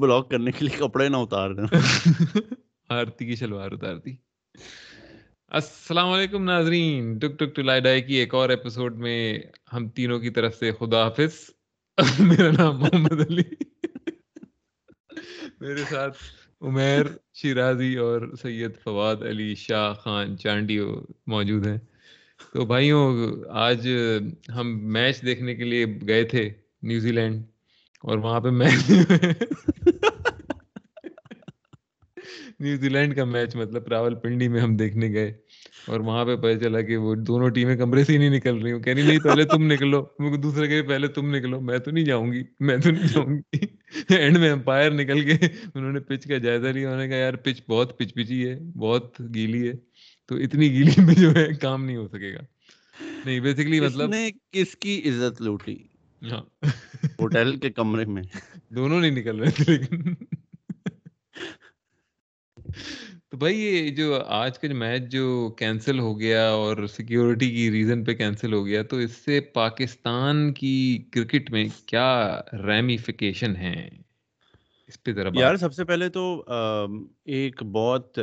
Block کرنے کے لیے کپڑے نہ اتار دیں۔ آرتی کی شلوار اتار دی السلام علیکم ناظرین۔ ٹک ٹک ٹلائی ڈائی کی ایک اور ایپیسوڈ میں ہم تینوں کی طرف سے خدا حافظ۔ میرا نام محمد علی۔ میرے ساتھ عمیر شیرازی اور سید فواد علی شاہ خان چانڈی موجود ہیں۔ تو بھائیوں، آج ہم میچ دیکھنے کے لیے گئے تھے نیوزی لینڈ۔ اور وہاں پہ میچ نیوزی لینڈ کا میچ مطلب راول پنڈی میں ہم دیکھنے گئے اور وہاں پہ پتہ چلا کہ وہ دونوں ٹیمیں کمرے سے ہی نہیں نکل رہی ہوں۔ کہہ رہی نہیں پہلے تم نکلو۔ دوسرے کہ پہلے تم نکلو۔ میں تو نہیں جاؤں گی میں تو نہیں جاؤں گی۔ اینڈ میں امپائر نکل کے انہوں نے پچ کا جائزہ لیا۔ انہوں نے کہا یار پچ بہت پچ پچی ہے بہت گیلی ہے۔ تو اتنی گیلی میں جو ہے کام نہیں ہو سکے گا۔ نہیں بیسکلی مطلب کس کی عزت لوٹی؟ ہوٹل کے کمرے میں۔ دونوں نہیں نکل رہے تھے لیکن۔ تو بھائی یہ جو آج کا جو میچ جو کینسل ہو گیا اور سیکیورٹی کی ریزن پہ کینسل ہو گیا تو اس سے پاکستان کی کرکٹ میں کیا ریمیفیکیشن ہیں؟ اس پہ ذرا یار سب سے پہلے تو ایک بہت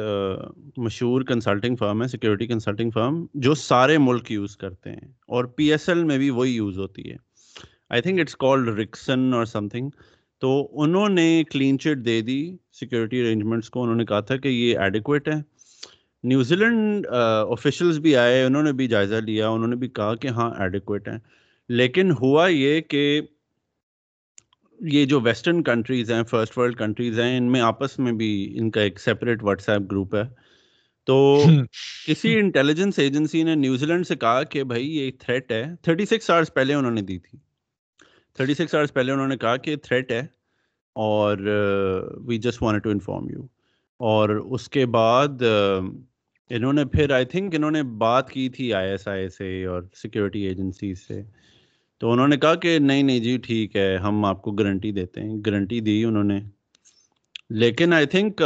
مشہور کنسلٹنگ فرم ہے سیکیورٹی کنسلٹنگ فرم جو سارے ملک یوز کرتے ہیں اور پی ایس ایل میں بھی وہی یوز ہوتی ہے۔ I think it's called Rixon اور سم تھنگ تو انہوں نے کلین چٹ دے دی سیکورٹی ارینجمنٹس کو۔ انہوں نے کہا تھا کہ یہ ایڈیکویٹ ہے۔ نیوزی لینڈ آفیشلس بھی آئے انہوں نے بھی جائزہ لیا۔ انہوں نے بھی کہا کہ ہاں ایڈیکویٹ ہیں۔ لیکن ہوا یہ کہ یہ جو ویسٹرن کنٹریز ہیں فرسٹ ورلڈ کنٹریز ہیں ان میں آپس میں بھی ان کا ایک سیپریٹ واٹس ایپ گروپ ہے۔ تو کسی انٹیلیجنس ایجنسی نے نیوزی لینڈ سے کہا کہ بھائی یہ تھریٹ ہے۔ تھرٹی سکس آورس پہلے انہوں نے دی تھی۔ تھرٹی سکس آورس پہلے انہوں نے کہا کہ تھریٹ ہے اور we just want to inform you اور اس کے بعد انہوں نے پھر آئی تھنک انہوں نے بات کی تھی آئی ایس آئی سے اور سیکورٹی ایجنسیز سے تو انہوں نے کہا کہ نہیں نہیں جی ٹھیک ہے ہم آپ کو گارنٹی دیتے ہیں گارنٹی دی انہوں نے لیکن I think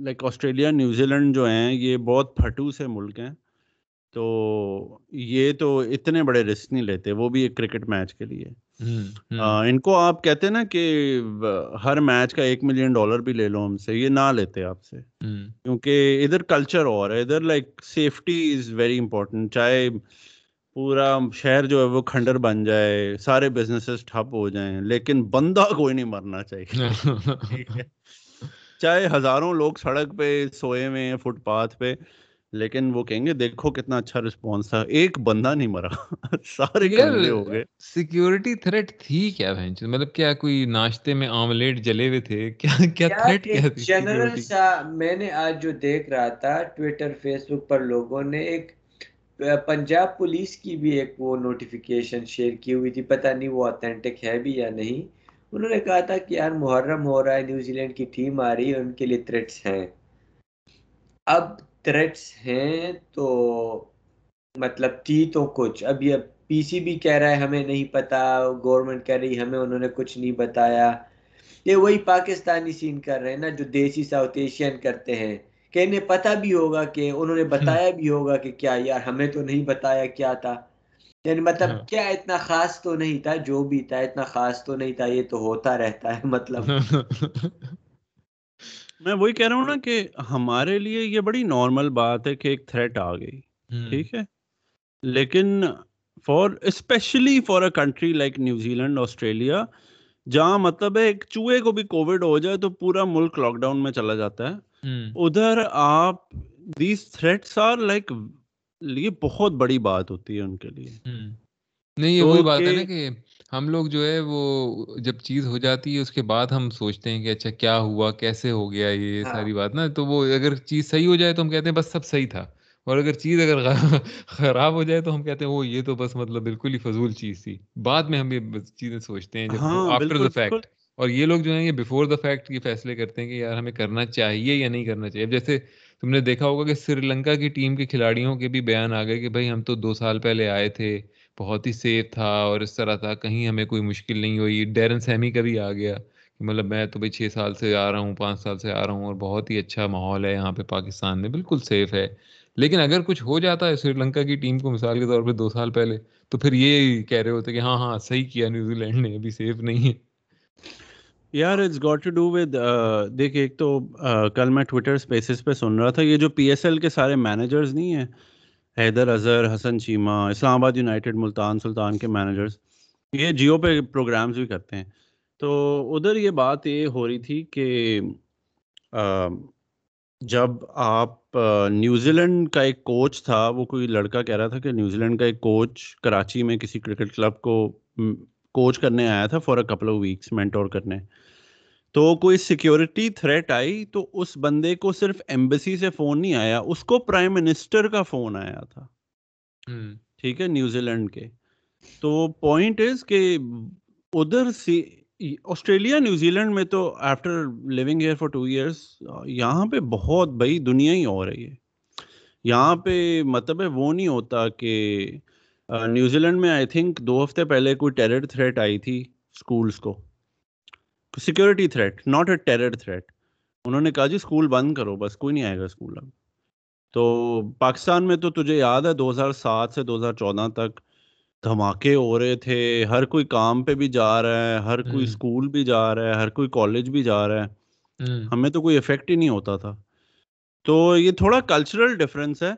like Australia New Zealand جو ہیں یہ بہت پھٹو سے ملک ہیں تو یہ تو اتنے بڑے رسک نہیں لیتے وہ بھی ایک کرکٹ میچ کے لیے۔ ان کو آپ کہتے نا کہ ہر میچ کا ایک ملین ڈالر بھی لے لو ہم سے یہ نہ لیتے آپ سے۔ کیونکہ ادھر کلچر اور ہے ادھر like safety is very important چاہے پورا شہر جو ہے وہ کھنڈر بن جائے سارے بزنس ٹھپ ہو جائیں لیکن بندہ کوئی نہیں مرنا چاہیے۔ چاہے ہزاروں لوگ سڑک پہ سوئے ہوئے ہیں فٹ پاتھ پہ لیکن وہ کہیں گے دیکھو کتنا اچھا رسپانس تھا ایک بندہ نہیں مرا سارے ہو گئے۔ سیکیورٹی تھریٹ تھی کیا مطلب کیا کوئی ناشتے میں آملیٹ جلے ہوئے تھے؟ کیا کیا تھریٹ کیا تھی جنرل سا میں نے آج جو دیکھ رہا تھا ٹویٹر فیس بک پر لوگوں نے ایک پنجاب پولیس کی بھی ایک وہ نوٹیفیکیشن شیئر کی ہوئی تھی پتہ نہیں وہ اتھینٹک ہے بھی یا نہیں۔ انہوں نے کہا تھا کہ یار محرم ہو رہا ہے نیوزی لینڈ کی ٹیم آ رہی ہے ان کے لیے تھریٹس ہیں۔ اب تھریٹس ہیں تو مطلب تھی تو کچھ اب یہ پی سی بھی کہہ رہا ہے ہمیں نہیں پتا گورنمنٹ کہہ رہی ہمیں انہوں نے کچھ نہیں بتایا یہ وہی پاکستانی سین کر رہے ہیں نا جو دیسی ساؤتھ ایشین کرتے ہیں کہ انہیں پتہ بھی ہوگا کہ انہوں نے بتایا بھی ہوگا کہ کیا یار ہمیں تو نہیں بتایا کیا تھا یعنی مطلب۔ کیا اتنا خاص تو نہیں تھا جو بھی تھا اتنا خاص تو نہیں تھا یہ تو ہوتا رہتا ہے مطلب میں وہی کہہ رہا ہوں نا کہ ہمارے لیے یہ بڑی نارمل بات ہے کہ ایک تھریٹ آ گئی ٹھیک ہے؟ لیکن for especially for a country like New Zealand Australia جہاں مطلب ہے ایک چوہے کو بھی کووڈ ہو جائے تو پورا ملک لاک ڈاؤن میں چلا جاتا ہے۔ ادھر آپ دیز تھریٹس آر لائک یہ بہت بڑی بات ہوتی ہے ان کے لیے۔ نہیں یہ وہی بات ہے نا کہ ہم لوگ جو ہے وہ جب چیز ہو جاتی ہے اس کے بعد ہم سوچتے ہیں کہ اچھا کیا ہوا؟ کیسے ہو گیا یہ ہاں۔ ساری بات نا؟ تو وہ اگر چیز صحیح ہو جائے تو ہم کہتے ہیں بس سب صحیح تھا اور اگر چیز اگر خراب ہو جائے تو ہم کہتے ہیں وہ یہ تو بس مطلب بالکل ہی فضول چیز تھی۔ بعد میں ہم یہ چیزیں سوچتے ہیں جب آفٹر دا فیکٹ اور یہ لوگ جو ہیں یہ بفور دا فیکٹ یہ فیصلے کرتے ہیں کہ یار ہمیں کرنا چاہیے یا نہیں کرنا چاہیے۔ جیسے تم نے دیکھا ہوگا کہ سری لنکا کی ٹیم کے کھلاڑیوں کے بھی بیان آ گئے کہ بھائی ہم تو دو سال پہلے آئے تھے۔ بہت ہی سیف تھا اور اس طرح تھا، کہیں ہمیں کوئی مشکل نہیں ہوئی۔ ڈیرن سیمی کا بھی آ گیا کہ مطلب میں تو بھائی چھ سال سے آ رہا ہوں، پانچ سال سے آ رہا ہوں اور بہت ہی اچھا ماحول ہے یہاں پہ پاکستان میں، بالکل سیف ہے۔ لیکن اگر کچھ ہو جاتا ہے، سری لنکا کی ٹیم کو مثال کے طور پہ دو سال پہلے، تو پھر یہ کہہ رہے ہوتے کہ ہاں ہاں صحیح کیا، نیوزی لینڈ نے، ابھی سیف نہیں ہے۔ یار it's got to do with دیکھ، ایک تو کل میں ٹویٹر اسپیسز پہ سن رہا تھا، یہ جو پی ایس ایل کے سارے مینیجرز نہیں ہیں حیدر، اظہر، حسن چیمہ اسلام آباد یونائٹیڈ ملتان، سلطان کے مینیجرز یہ جیو پہ پروگرامز بھی کرتے ہیں۔ تو ادھر یہ بات یہ ہو رہی تھی کہ جب آپ نیوزی لینڈ کا ایک کوچ تھا، وہ کوئی لڑکا کہہ رہا تھا کہ نیوزی لینڈ کا ایک کوچ کراچی میں کسی کرکٹ کلب کو کوچ کرنے آیا تھا for a couple of weeks mentor کرنے۔ تو کوئی سیکیورٹی تھریٹ آئی تو اس بندے کو صرف ایمبسی سے فون نہیں آیا اس کو پرائم منسٹر کا فون آیا تھا۔ ٹھیک ہے نیوزی لینڈ کے۔ تو پوائنٹ از کہ ادھر سے آسٹریلیا نیوزی لینڈ میں تو after living here for two years یہاں پہ بہت بڑی دنیا ہی ہو رہی ہے یہاں پہ مطلب ہے وہ نہیں ہوتا کہ نیوزی لینڈ میں آئی تھنک دو ہفتے پہلے کوئی ٹیرر تھریٹ آئی تھی اسکولس کو۔ Security threat not a terror threat انہوں نے کہا جی اسکول بند کرو بس کوئی نہیں آئے گا اسکول اب۔ تو پاکستان میں تو تجھے یاد ہے دو ہزار سات سے دو ہزار چودہ تک دھماکے ہو رہے تھے۔ ہر کوئی کام پہ بھی جا رہا ہے ہر کوئی اسکول بھی جا رہا ہے ہر کوئی کالج بھی جا رہا ہے۔ ہمیں تو کوئی افیکٹ ہی نہیں ہوتا تھا۔ تو یہ تھوڑا کلچرل ڈفرینس ہے۔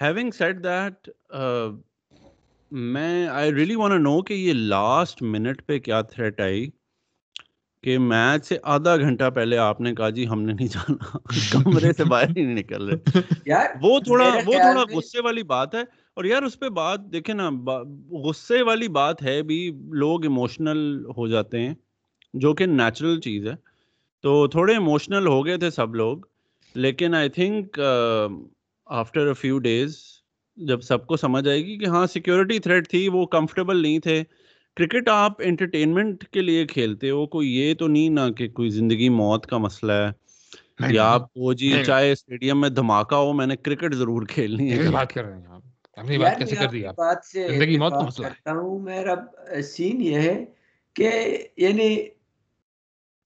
ہیونگ سیٹ دیٹ میں آئی ریئلی وانٹ نو کہ یہ لاسٹ منٹ پہ کیا تھریٹ آئی۔ کہ میچ سے آدھا گھنٹہ پہلے آپ نے کہا جی ہم نے نہیں جانا کمرے سے باہر ہی نہیں نکل رہے۔ وہ تھوڑا وہ تھوڑا غصے والی بات ہے۔ اور یار اس پہ بات دیکھیں نا غصے والی بات ہے بھی لوگ ایموشنل ہو جاتے ہیں جو کہ نیچرل چیز ہے۔ تو تھوڑے ایموشنل ہو گئے تھے سب لوگ لیکن I think after a few days جب سب کو سمجھ آئے گی کہ ہاں سیکورٹی تھریٹ تھی وہ کمفرٹیبل نہیں تھے۔ کرکٹ آپ انٹرٹینمنٹ کے لیے کھیلتے ہو کوئی یہ تو نہیں نا کہ کوئی زندگی موت کا مسئلہ ہے یا آپ وہ جی چاہے اسٹیڈیم میں دھماکہ ہو میں نے کرکٹ ضرور کھیلنی ہے۔ بات کر رہے ہیں سین یہ ہے کہ یعنی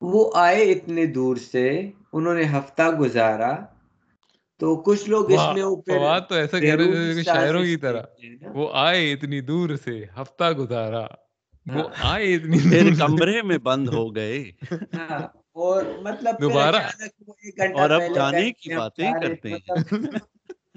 وہ آئے اتنے دور سے انہوں نے ہفتہ گزارا تو کچھ لوگ اس میں تو ایسا کہہ رہے شاعروں کی طرح۔ وہ آئے اتنی دور سے ہفتہ گزارا۔ وہ ہاں۔ آئے اتنی پھر کمرے میں بند ہو گئے۔ ہاں، اور مطلب دوبارہ۔ اور اب جانے کی باتیں کرتے ہیں۔ مطلب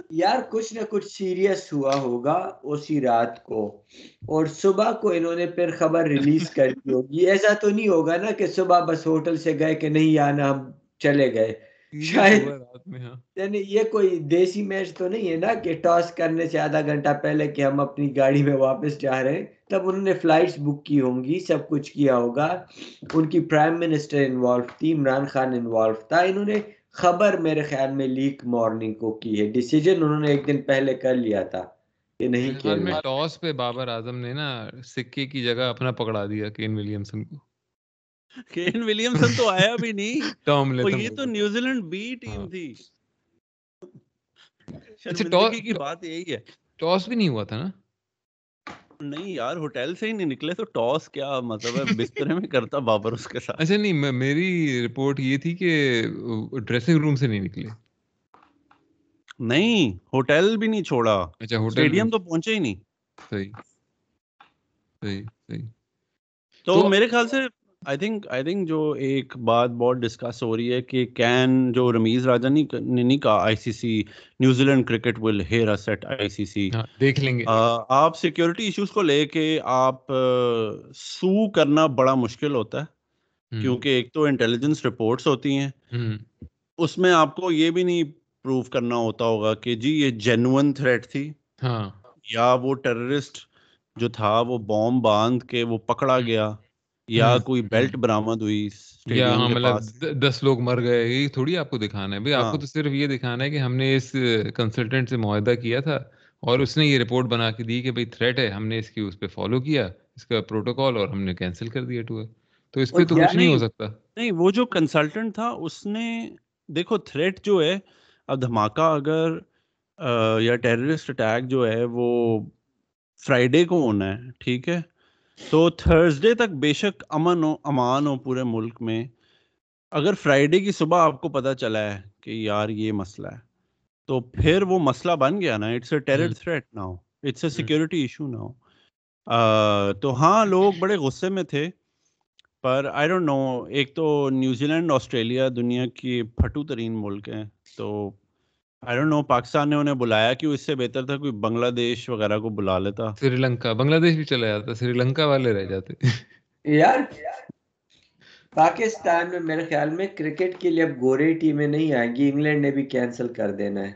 یار کچھ نہ کچھ سیریس ہوا ہوگا اسی رات کو۔ اور صبح کو انہوں نے پھر خبر ریلیز کر دی ہوگی۔ ایسا تو نہیں ہوگا نا کہ صبح بس ہوٹل سے گئے کہ نہیں آنا ہم چلے گئے۔ شاید ہاں۔ یعنی یہ کوئی دیسی میچ تو نہیں ہے نا کہ ٹاس کرنے سے آدھا گھنٹہ پہلے کہ ہم اپنی گاڑی میں واپس جا رہے ہیں۔ تب انہوں نے فلائٹس بک کی ہوں گی سب کچھ کیا ہوگا۔ ان کی پرائم منسٹر انوالو تھی عمران خان انوالو تھا۔ انہوں نے خبر میرے خیال میں لیک مارننگ کو کی ہے۔ ڈیسیجن انہوں نے ایک دن پہلے کر لیا تھا۔ کہ نہیں کھیلنا ٹاس پہ بابر اعظم نے نا سکے کی جگہ اپنا پکڑا دیا کین ولیمسن کو۔ کین ولیمسن تو آیا بھی نہیں۔ ٹام یہ تو نیوزی لینڈ بی ٹیم ہاں۔ تھی۔ شرمندگی کی بات یہی ہے۔ ٹاس بھی نہیں ہوا تھا نا؟ نہیں یار ہوٹل سے ہی نہیں نکلے تو ٹاس کیا مطلب ہے؟ بسترے میں کرتا بابر اس کے ساتھ۔ اچھا نہیں میری رپورٹ یہ تھی کہ ڈریسنگ روم سے نہیں نکلے۔ نہیں ہوٹل بھی نہیں چھوڑا۔ اچھا ہوٹل اسٹیڈیم تو پہنچے ہی نہیں۔ صحیح۔ صحیح صحیح۔ تو میرے خیال سے آئی تھنک آئی تھنک جو ایک بات بہت ڈسکس ہو رہی ہے کہ کین جو رمیز راجا نے نہیں کہا I C C New Zealand cricket will hear set I C C دیکھ لیں گے۔ آپ سیکورٹی ایشوز کو لے کے آپ سو کرنا بڑا مشکل ہوتا ہے کیونکہ ایک تو انٹیلیجنس رپورٹس ہوتی ہیں۔ اس میں آپ کو یہ بھی نہیں پروف کرنا ہوتا ہوگا کہ جی یہ جینون تھریٹ تھی ہاں۔ یا وہ ٹیررسٹ جو تھا وہ بوم باندھ کے وہ پکڑا گیا۔ یا کوئی بیلٹ برامد ہوئی یا ہاں مطلب دس لوگ مر گئے یہ تھوڑی آپ کو دکھانا ہے۔ بھائی آپ کو تو صرف یہ دکھانا ہے کہ ہم نے اس کنسلٹنٹ سے معاہدہ کیا تھا اور اس نے یہ رپورٹ بنا کے دی کہ بھائی تھریٹ ہے۔ ہم نے اس کی اس پہ فالو کیا اس کا پروٹوکال اور ہم نے کینسل کر دیا ٹور تو اس پہ تو کچھ نہیں ہو سکتا۔ نہیں وہ جو کنسلٹنٹ تھا اس نے دیکھو تھریٹ جو ہے اب دھماکہ اگر یا ٹیررسٹ اٹیک جو ہے وہ فرائیڈے کو ہونا ہے ٹھیک ہے؟ تو تھرسڈے تک بے شک امن ہو امان ہو پورے ملک میں۔ اگر فرائیڈے کی صبح آپ کو پتا چلا ہے کہ یار یہ مسئلہ ہے تو پھر وہ مسئلہ بن گیا نا۔ اٹس اے ٹیرر تھریٹ نہ ہو اٹس اے سیکورٹی ایشو نہ ہو تو ہاں لوگ بڑے غصے میں تھے پر آئی ڈونٹ نو ایک تو نیوزی لینڈ آسٹریلیا دنیا کی پھٹو ترین ملک ہیں۔ تو آئی ڈونٹ نو پاکستان نے انہیں بلایا کہ اس سے بہتر تھا کوئی بنگلہ دیش وغیرہ کو بلا لیتا۔ سری لنکا بنگلہ دیش بھی چلا جاتا سری لنکا والے رہ جاتے۔ یار پاکستان میں میرے خیال میں کرکٹ کے لیے اب گورے ٹیمیں نہیں آئیں گی انگلینڈ نے بھی کینسل کر دینا ہے۔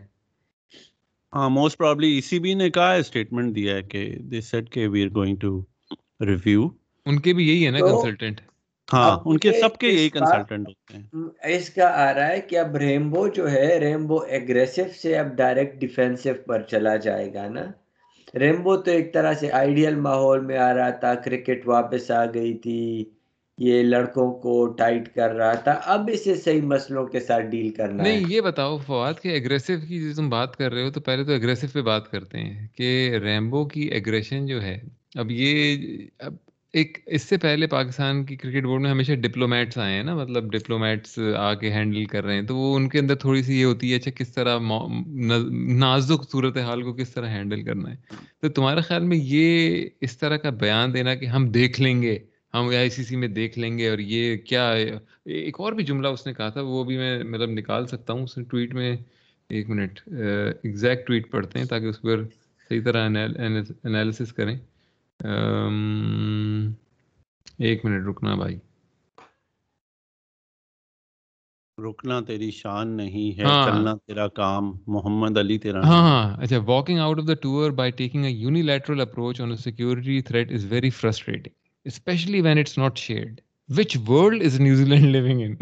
ہاں most probably E C B نے کہا ہے اسٹیٹمنٹ دیا ہے کہ دے سیٹ کہ we are going to review ان کے بھی یہی ہے نا کنسلٹنٹ ہاں۔ ان کے سب کے یہی کنسلٹنٹ ہوتے ہیں۔ اس کا آ رہا ہے کہ اب ریمبو جو ہے ریمبو ایگریسو سے اب ڈائریکٹ ڈیفینسو پر چلا جائے گا نا۔ ریمبو تو ایک طرح سے آئیڈیل ماحول میں آ رہا تھا کرکٹ واپس آ گئی تھی یہ لڑکوں کو ٹائٹ کر رہا تھا۔ اب اسے صحیح مسئلوں کے ساتھ ڈیل کرنا نہیں یہ بتاؤ فواد کہ ایگریسو کی جو تم بات کر رہے ہو تو پہلے تو ایگریسو پہ بات کرتے ہیں کہ ریمبو کی ایگریشن جو ہے اب یہ اب ایک اس سے پہلے پاکستان کی کرکٹ بورڈ میں ہمیشہ ڈپلومیٹس آئے ہیں نا مطلب ڈپلومیٹس آ کے ہینڈل کر رہے ہیں۔ تو وہ ان کے اندر تھوڑی سی یہ ہوتی ہے اچھا کس طرح نازک صورت حال کو کس طرح ہینڈل کرنا ہے۔ تو تمہارے خیال میں یہ اس طرح کا بیان دینا کہ ہم دیکھ لیں گے، ہم آئی سی سی میں دیکھ لیں گے اور یہ کیا ایک اور بھی جملہ اس نے کہا تھا، وہ بھی میں مطلب نکال سکتا ہوں۔ اس نے ٹویٹ میں ایک منٹ ایگزیکٹ ٹویٹ پڑھتے ہیں تاکہ اس پر صحیح طرح انالیسس کریں۔ ایک منٹ رکنا بھائی۔ رکنا تیری شان نہیں ہے ہاں۔ چلنا تیرا کام۔ محمد علی تیرا ہاں ہاں۔ اچھا walking out of the tour by taking a unilateral approach on security threat is very frustrating especially when it's not shared which world is New Zealand living in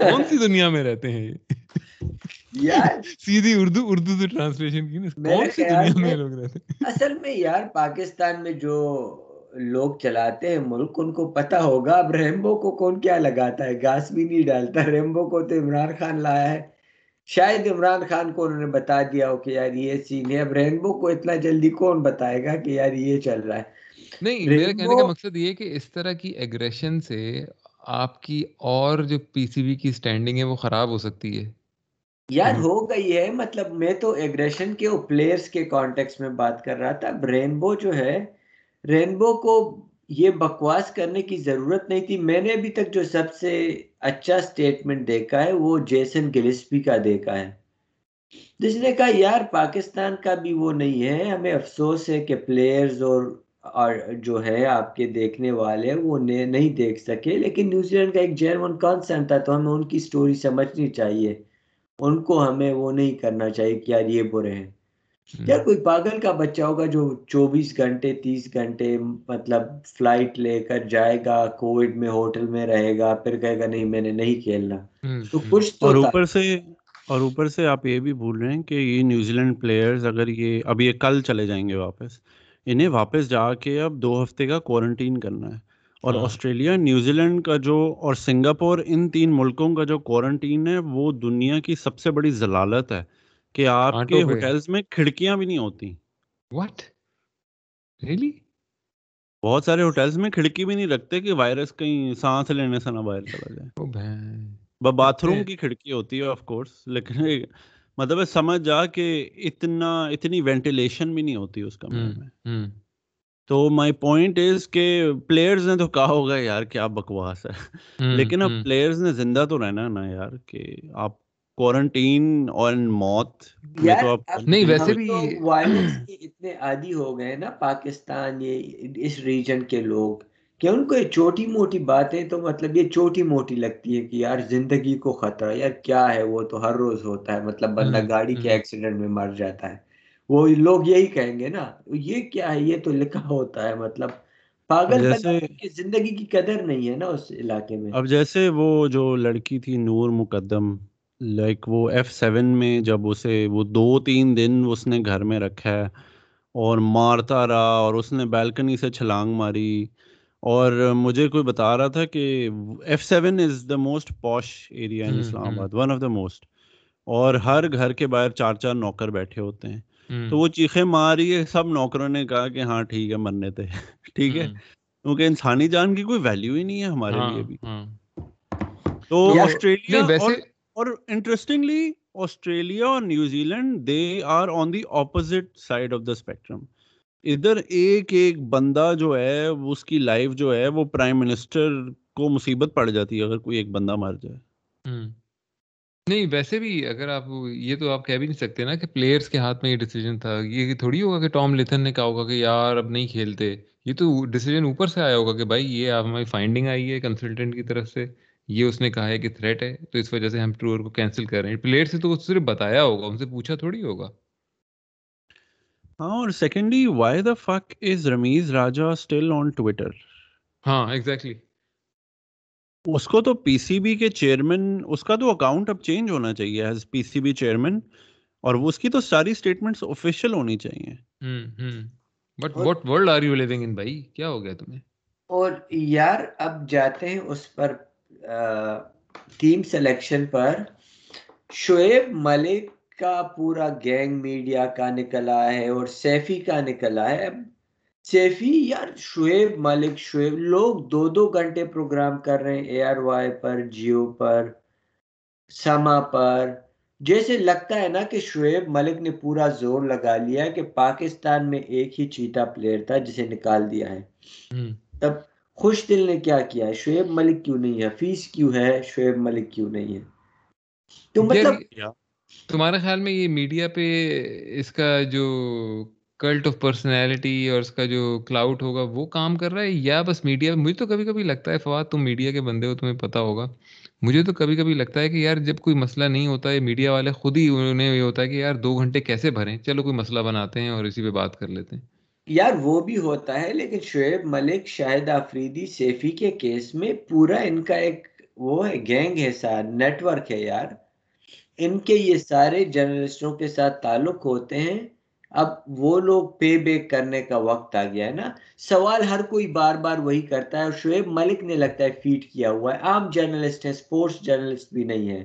کون سی دنیا میں رہتے ہیں سیدھی اردو اردو سے ٹرانسلیشن کی کون سی دنیا میں لوگ رہتے ہیں اصل میں یار پاکستان میں جو لوگ چلاتے ہیں ملک ان کو پتا ہوگا اب ریمبو کو کون کیا لگاتا ہے گاس بھی نہیں ڈالتا ریمبو کو تو عمران خان لایا ہے شاید عمران خان کو انہوں نے بتا دیا ہو کہ یار یہ سین ہے اب رینبو کو اتنا جلدی کون بتائے گا کہ یار یہ چل رہا ہے نہیں میرے کہنے کا مقصد یہ کہ اس طرح کی ایگریشن سے آپ کی اور جو پی سی بی کی سٹینڈنگ ہے وہ خراب ہو سکتی ہے یار ہو گئی ہے مطلب میں تو ایگریشن کے پلیئرز کے کانٹیکس میں بات کر رہا تھا۔ رینبو جو ہے رینبو کو یہ بکواس کرنے کی ضرورت نہیں تھی۔ میں نے ابھی تک جو سب سے اچھا سٹیٹمنٹ دیکھا ہے وہ جیسن گلسپی کا دیکھا ہے۔ جس نے کہا یار پاکستان کا بھی وہ نہیں ہے۔ ہمیں افسوس ہے کہ پلیئرز اور اور جو ہے آپ کے دیکھنے والے وہ نہیں دیکھ سکے۔ لیکن نیوزی لینڈ کا ایک جینون کانسرن تھا تو ہمیں ان کی سٹوری سمجھنی چاہیے۔ ان کو ہمیں وہ نہیں کرنا چاہیے کہ یار یہ برے ہیں۔ یا کوئی پاگل کا بچہ ہوگا جو چوبیس گھنٹے تیس گھنٹے مطلب فلائٹ لے کر جائے گا کووڈ میں ہوٹل میں رہے گا پھر کہے گا نہیں میں نے نہیں کھیلنا۔ تو کچھ تو اور اوپر سے اور اوپر سے آپ یہ بھی بھول رہے ہیں کہ یہ نیوزی لینڈ پلیئرز اگر یہ اب یہ کل چلے جائیں گے واپس انہیں واپس جا کے اب دو ہفتے کا کوارنٹین کرنا ہے۔ اور ہاں۔ آسٹریلیا نیوزی لینڈ کا جو اور سنگاپور ان تین ملکوں کا جو کوارنٹین ہے وہ دنیا کی سب سے بڑی ضلالت ہے کہ آپ کے ہوٹلز میں کھڑکیاں بھی نہیں ہوتی۔ واٹ ریلی بہت سارے ہوٹلز میں کھڑکی بھی نہیں رکھتے کہ وائرس کہیں سانس لینے سے نہ باہر چلا جائے۔ باتھ روم کی کھڑکی ہوتی ہے آف کورس لیکن مطلب سمجھ جا کہ اتنا اتنی وینٹیلیشن بھی نہیں ہوتی اس کمرے میں۔ تو مائی پوائنٹ از کہ پلیئرز نے تو کہا ہوگا یار کیا بکواس ہے لیکن اب پلیئرز نے زندہ تو رہنا نا یار کہ آپ کوارنٹین اور موت نہیں ویسے بھی وائلنس کے اتنے عادی ہو گئے نا پاکستان یہ اس ریجن کے لوگ۔ کہ ان کو یہ چھوٹی موٹی باتیں تو مطلب یہ چھوٹی موٹی لگتی ہے کہ یار زندگی کو خطرہ یار کیا ہے؟ وہ تو ہر روز ہوتا ہے۔ مطلب بندہ گاڑی کے ایکسیڈنٹ میں مر جاتا ہے۔ وہ لوگ یہی کہیں گے نا یہ کیا ہے؟ یہ تو لکھا ہوتا ہے مطلب پاگل زندگی کی قدر نہیں ہے نا اس علاقے میں۔ اب جیسے وہ جو لڑکی تھی نور مقدم لائک وہ ایف سیون میں جب اسے وہ دو تین دن اس نے گھر میں رکھا ہے اور مارتا رہا اور اس نے بیلکنی سے چھلانگ ماری۔ اور مجھے کوئی بتا رہا تھا کہ F seven is the most posh area in Islamabad one of the most اور ہر گھر کے باہر چار چار نوکر بیٹھے ہوتے ہیں۔ تو وہ چیخیں ماری ہے سب نوکروں نے کہا کہ ہاں ٹھیک ہے مرنے تھے۔ ٹھیک ہے؟ کیونکہ انسانی جان کی کوئی ویلیو ہی نہیں ہے ہمارے ہاں، لیے بھی۔ ہاں۔ تو آسٹریلیا اور انٹرسٹنگلی آسٹریلیا اور New Zealand they are on the opposite side of the spectrum ادھر ایک ایک بندہ جو ہے اس کی لائف جو ہے وہ پرائم منسٹر کو مصیبت پڑ جاتی ہے اگر کوئی ایک بندہ مر جائے۔ نہیں ویسے بھی اگر آپ یہ تو آپ کہہ بھی نہیں سکتے نا کہ پلیئرس کے ہاتھ میں یہ ڈیسیجن تھا۔ یہ تھوڑی ہوگا کہ ٹام لیتھن نے کہا ہوگا کہ یار اب نہیں کھیلتے۔ یہ تو ڈیسیجن اوپر سے آیا ہوگا کہ بھائی یہ آپ ہماری فائنڈنگ آئی ہے کنسلٹنٹ کی طرف سے۔ یہ اس نے کہا ہے کہ تھریٹ ہے تو اس وجہ سے ہم ٹور کو کینسل کر رہے ہیں۔ پلیئر سے تو صرف بتایا ہوگا ان سے پوچھا تھوڑی ہوگا۔ ہاں اور secondly why the fuck is Rameez Raja still on Twitter ہاں ایگزیکٹلی اس کو تو پی سی بی کے چیئرمین اس کا تو اکاؤنٹ اب چینج ہونا چاہیے as P C B chairman اور اس کی تو ساری اسٹیٹمنٹس آفیشیل ہونی چاہیے۔ But what world are you living in بھائی؟ کیا ہو گیا تمہیں؟ اور یار اب جاتے ہیں اس پر ٹیم سلیکشن پر۔ شعیب ملک کا پورا گینگ میڈیا کا نکلا ہے اور سیفی کا نکلا ہے۔ سیفی یار شعیب ملک شعیب لوگ دو دو گھنٹے پروگرام کر رہے ہیں اے آر وائی پر جیو پر سما پر۔ جیسے لگتا ہے نا کہ شعیب ملک نے پورا زور لگا لیا کہ پاکستان میں ایک ہی چیتا پلیئر تھا جسے نکال دیا ہے۔ تب خوش دل نے کیا کیا ہے؟ شعیب ملک کیوں نہیں ہے؟ فیس کیوں ہے؟ شعیب ملک کیوں نہیں ہے؟ تو مطلب تمہارے خیال میں یہ میڈیا پہ اس کا جو کلٹ آف پرسنالٹی اور اس کا جو کلاؤڈ ہوگا وہ کام کر رہا ہے یا بس میڈیا مجھے تو کبھی کبھی لگتا ہے فواد، تم میڈیا کے بندے ہو، تمہیں پتا ہوگا۔ مجھے تو کبھی کبھی لگتا ہے کہ یار جب کوئی مسئلہ نہیں ہوتا ہے میڈیا والے خود ہی انہیں یہ ہوتا ہے کہ یار دو گھنٹے کیسے بھریں؟ چلو کوئی مسئلہ بناتے ہیں اور اسی پہ بات کر لیتے ہیں۔ یار وہ بھی ہوتا ہے، لیکن شعیب ملک، شاہد آفریدی، سیفی کے کیس میں پورا ان کا ایک وہ ہے گینگ ہے سار نیٹ ورک ہے یار۔ ان کے یہ سارے جرنلسٹوں کے ساتھ تعلق ہوتے ہیں۔ اب وہ لوگ پے بیک کرنے کا وقت آ گیا ہے نا۔ سوال ہر کوئی بار بار وہی کرتا ہے اور شعیب ملک نے لگتا ہے فیٹ کیا ہوا ہے۔ عام جرنلسٹ ہیں سپورٹس جرنلسٹ بھی نہیں ہے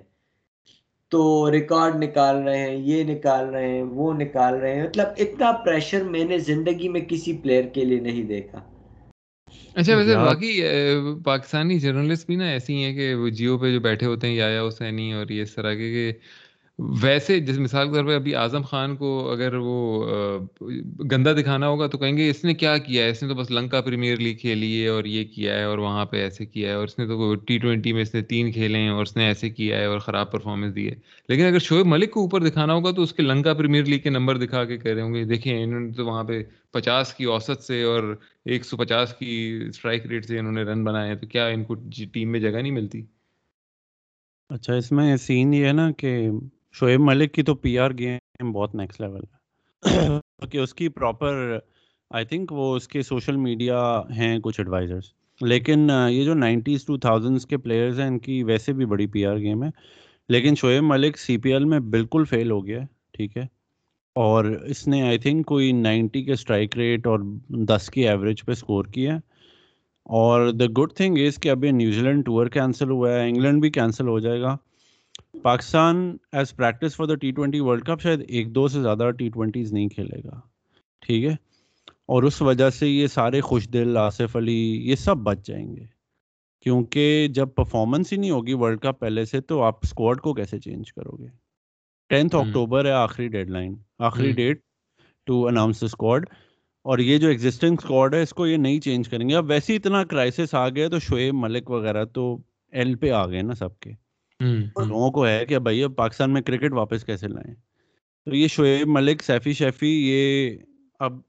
تو ریکارڈ نکال رہے ہیں یہ نکال رہے ہیں وہ نکال رہے ہیں۔ مطلب اتنا پریشر میں نے زندگی میں کسی پلیئر کے لیے نہیں دیکھا۔ اچھا ویسے باقی پاکستانی جرنلسٹ بھی نا ایسی ہیں کہ وہ جیو پہ جو بیٹھے ہوتے ہیں یا حسینی اور یہ اس طرح کے ویسے جس مثال کے طور پہ ابھی اعظم خان کو اگر وہ گندا دکھانا ہوگا تو کہیں گے اس نے کیا کیا ہے؟ اس نے تو بس لنکا پریمیئر لیگ کھیلی ہے اور یہ کیا ہے اور وہاں پہ ایسے کیا ہے اور اس نے تو ٹی ٹوینٹی میں اس نے تین کھیلے ہیں اور اس نے ایسے کیا ہے اور خراب پرفارمنس دی ہے۔ لیکن اگر شعیب ملک کو اوپر دکھانا ہوگا تو اس کے لنکا پریمیئر لیگ کے نمبر دکھا کے کہہ رہے ہوں گے۔ دیکھیں انہوں نے تو وہاں پہ پچاس کی اوسط سے اور ایک سو پچاس کی اسٹرائک ریٹ سے انہوں نے رن بنائے ہیں تو کیا ان کو جی- ٹیم میں جگہ نہیں ملتی؟ اچھا اس میں سین یہ ہے نا کہ شعیب ملک کی تو پی آر گیم بہت نیکسٹ لیول ہے۔ کہ اس کی پراپر آئی تھنک وہ اس کے سوشل میڈیا ہیں کچھ ایڈوائزرس لیکن یہ جو نائنٹیز ٹو تھاؤزنڈس کے پلیئرز ہیں، ان کی ویسے بھی بڑی پی آر گیم ہے۔ لیکن شعیب ملک سی پی ایل میں بالکل فیل ہو گیا ہے، ٹھیک ہے۔ اور اس نے آئی تھنک کوئی نائنٹی کے اسٹرائک ریٹ اور دس کی ایوریج پہ اسکور کیا ہے۔ اور دا گڈ تھنگ از کہ ابھی نیوزی لینڈ ٹور کینسل ہوا ہے انگلینڈ بھی کینسل ہو جائے گا۔ Pakistan as practice for the T twenty world cup شاید ایک دو سے زیادہ ٹی ٹوینٹیز نہیں کھیلے گا۔ ٹھیک ہے؟ اور اس وجہ سے یہ سارے خوش دل آصف علی یہ سب بچ جائیں گے۔ کیونکہ جب پرفارمنس ہی نہیں ہوگی ورلڈ کپ پہلے سے تو آپ اسکواڈ کو کیسے چینج کرو گے؟ ٹینتھ اکٹوبر ہے آخری ڈیڈ لائن آخری ڈیٹ ٹو اناؤنس اسکواڈ اور یہ جو ایگزٹنگ اسکواڈ ہے اس کو یہ نہیں چینج کریں گے۔ اب ویسے اتنا کرائسس آ گیا تو شعیب ملک وغیرہ تو ایل پہ آ گئے نا سب کے۔ لوگوں کو ہے کہ بھائی اب پاکستان میں کرکٹ واپس کیسے لائیں؟ تو یہ شعیب ملک سیفی شیفی یہ اب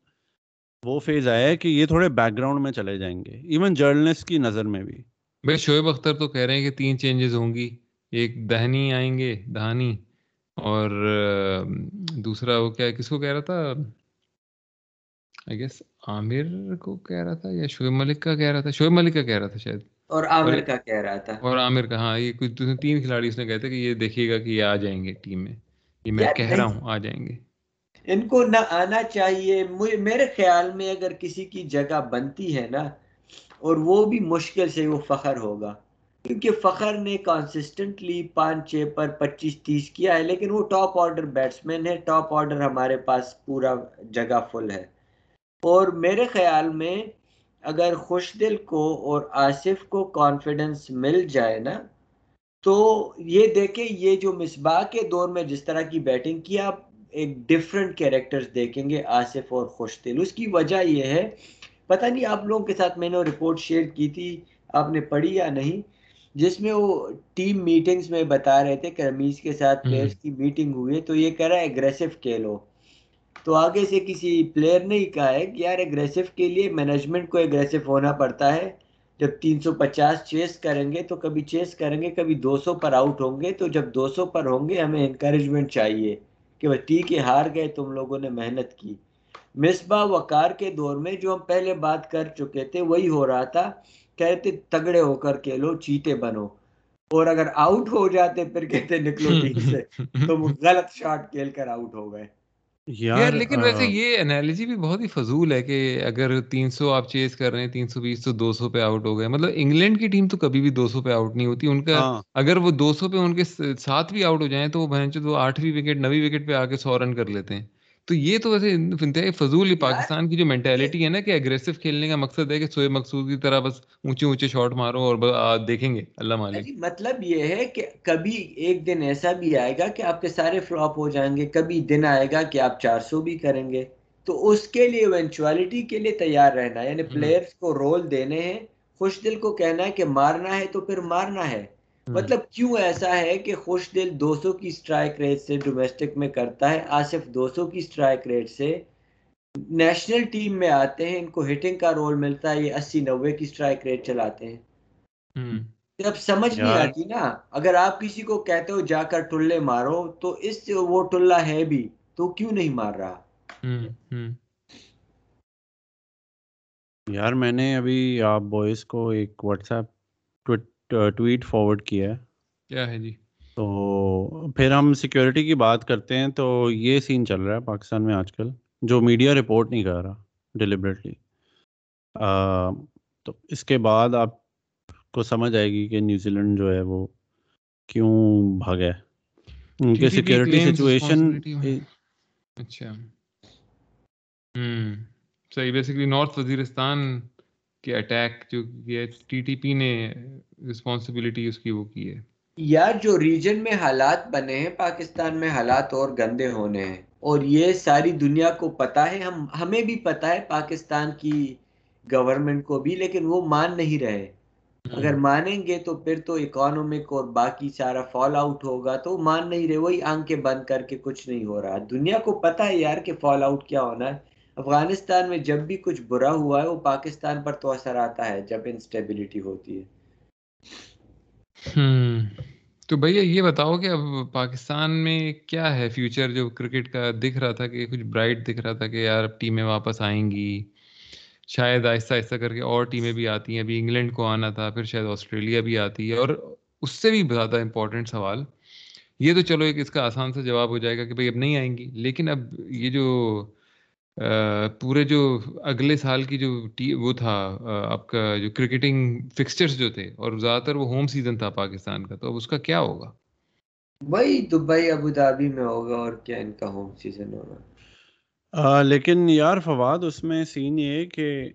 وہ فیز آیا ہے کہ یہ تھوڑے بیک گراؤنڈ میں چلے جائیں گے ایون جرنلسٹ کی نظر میں بھی۔ بھائی شعیب اختر تو کہہ رہے ہیں کہ تین چینجز ہوں گی ایک دہنی آئیں گے دہانی اور دوسرا وہ کیا کس کو کہہ رہا تھا؟ آئی گیس عامر کو کہہ رہا تھا یا شعیب ملک کا کہہ رہا تھا؟ شعیب ملک کا کہہ رہا تھا شاید۔ اور عامر کا کہہ رہا تھا۔ اور عامر کا ہاں یہ کچھ تین کھلاڑی اس نے کہتے کہ یہ دیکھیے گا کہ یہ آ جائیں گے ٹیم میں۔ یہ میں کہہ رہا ہوں آ جائیں گے۔ ان کو نہ آنا چاہیے۔ میرے خیال میں اگر کسی کی جگہ بنتی ہے نا اور وہ بھی مشکل سے وہ فخر ہوگا۔ کیونکہ فخر نے کانسسٹنٹلی پانچ چھ پر پچیس تیس کیا ہے لیکن وہ ٹاپ آرڈر بیٹسمین ہے۔ ٹاپ آرڈر ہمارے پاس پورا جگہ فل ہے۔ اور میرے خیال میں اگر خوش دل کو اور آصف کو کانفیڈنس مل جائے نا تو یہ دیکھیں یہ جو مصباح کے دور میں جس طرح کی بیٹنگ کیا ایک ڈفرینٹ کیریکٹرز دیکھیں گے آصف اور خوش دل۔ اس کی وجہ یہ ہے پتہ نہیں آپ لوگوں کے ساتھ میں نے رپورٹ شیئر کی تھی آپ نے پڑھی یا نہیں؟ جس میں وہ ٹیم میٹنگز میں بتا رہے تھے کہ رمیز کے ساتھ پلیئرز کی میٹنگ ہوئی تو یہ کہہ رہا ہے اگریسو کھیلو۔ تو آگے سے کسی پلیئر نے ہی کہا ہے کہ یار اگریسو کے لیے مینجمنٹ کو اگریسو ہونا پڑتا ہے۔ جب تین سو پچاس چیس کریں گے تو کبھی چیس کریں گے کبھی دو سو پر آؤٹ ہوں گے۔ تو جب دو سو پر ہوں گے ہمیں انکریجمنٹ چاہیے کہ وہ ٹھیک ہے ہار گئے تم لوگوں نے محنت کی۔ مصباح وقار کے دور میں جو ہم پہلے بات کر چکے تھے وہی ہو رہا تھا۔ کہتے تگڑے ہو کر کھیلو چیتے بنو۔ اور اگر آؤٹ ہو جاتے پھر کہتے نکلو ٹیم سے۔ تو وہ غلط شاٹ کھیل کر آؤٹ ہو گئے۔ یار لیکن ویسے یہ انالوجی بھی بہت ہی فضول ہے کہ اگر تین سو آپ چیز کر رہے ہیں تین سو بیس تو دو سو پہ آؤٹ ہو گئے۔ مطلب انگلینڈ کی ٹیم تو کبھی بھی دو سو پہ آؤٹ نہیں ہوتی۔ ان کا ہاں۔ اگر وہ دو سو پہ ان کے ساتھ بھی آؤٹ ہو جائیں تو وہ آٹھویں وکٹ نویں وکٹ پہ آ کے سو رن کر لیتے ہیں۔ تو یہ تو ویسے انتہائی فضول پاکستان کی جو مینٹیلٹی ہے نا کہ اگریسو کھیلنے کا مقصد ہے کہ سوئے مقصود کی طرح بس اونچے اونچے شاٹ مارو اور دیکھیں گے اللہ مالک۔ مطلب یہ ہے کہ کبھی ایک دن ایسا بھی آئے گا کہ آپ کے سارے فلاپ ہو جائیں گے کبھی دن آئے گا کہ آپ چار سو بھی کریں گے۔ تو اس کے لیے ایونچوالٹی کے لیے تیار رہنا یعنی پلیئرز کو رول دینے ہیں خوش دل کو کہنا ہے کہ مارنا ہے تو پھر مارنا ہے۔ مطلب کیوں ایسا ہے کہ خوش دل دو سو کی سٹرائک ریٹ سے ڈومیسٹک میں کرتا ہے آصف دو سو کی سٹرائک ریٹ سے نیشنل ٹیم میں آتے ہیں ان کو ہٹنگ کا رول ملتا ہے یہ اسی نوے کی سٹرائک ریٹ چلاتے ہیں۔ جب سمجھ نہیں آتی نا اگر آپ کسی کو کہتے ہو جا کر ٹلے مارو تو اس سے وہ ٹلہ ہے بھی تو کیوں نہیں مار رہا؟ یار میں نے ابھی آپ بوائز کو ایک واٹس ایپ ٹویٹ فارورڈ کیا ہے۔ کیا ہے جی؟ تو پھر ہم سیکیورٹی کی بات کرتے ہیں تو یہ سین چل رہا ہے پاکستان میں آج کل جو میڈیا رپورٹ نہیں کر رہا ڈیلیبریٹلی تو اس کے بعد آپ کو سمجھ آئے گی کہ نیوزی لینڈ جو ہے وہ کیوں بھاگا ہے۔ ان کے سیکیورٹی سچویشن اچھا۔ ہوں صحیح بیسیکلی نارتھ وزیرستان کہ اٹیک جو کیا ٹی ٹی پی نے رسپانسبلٹی اس کی وہ کی ہے۔ یار جو ریجن میں حالات بنے ہیں، پاکستان میں حالات اور گندے ہونے ہیں۔ اور یہ ساری دنیا کو پتا ہے، ہم، ہمیں بھی پتا ہے، پاکستان کی گورنمنٹ کو بھی، لیکن وہ مان نہیں رہے۔ اگر مانیں گے تو پھر تو اکانومک اور باقی سارا فال آؤٹ ہوگا، تو مان نہیں رہے۔ وہی آنکھیں بند کر کے کچھ نہیں ہو رہا۔ دنیا کو پتا ہے یار کہ فال آؤٹ کیا ہونا ہے۔ افغانستان میں جب بھی کچھ برا ہوا ہے، وہ پاکستان پر تو اثر آتا ہے جب انسٹیبلٹی ہوتی ہے۔ تو بھیا یہ بتاؤ کہ اب پاکستان میں کیا ہے فیوچر جو کرکٹ کا دکھ رہا تھا کہ کچھ برائٹ دکھ رہا تھا کہ یار اب ٹیمیں واپس آئیں گی۔ شاید آہستہ آہستہ کر کے اور ٹیمیں بھی آتی ہیں۔ ابھی انگلینڈ کو آنا تھا، پھر شاید آسٹریلیا بھی آتی ہے۔ اور اس سے بھی زیادہ امپورٹنٹ سوال، یہ تو چلو ایک اس کا آسان سا جواب ہو جائے گا کہ بھائی اب نہیں آئیں گی۔ لیکن اب یہ جو پورے جو اگلے سال کی جو وہ تھا آپ کا جو کرکٹنگ فکسچرز جو تھے اور زیادہ تر وہ ہوم سیزن تھا پاکستان کا تو اب اس کا کیا ہوگا؟ بھائی دبئی ابو دھابی میں ہوگا اور کیا ان کا ہوم سیزن ہوگا۔ لیکن یار فواد اس میں سین یہ کہ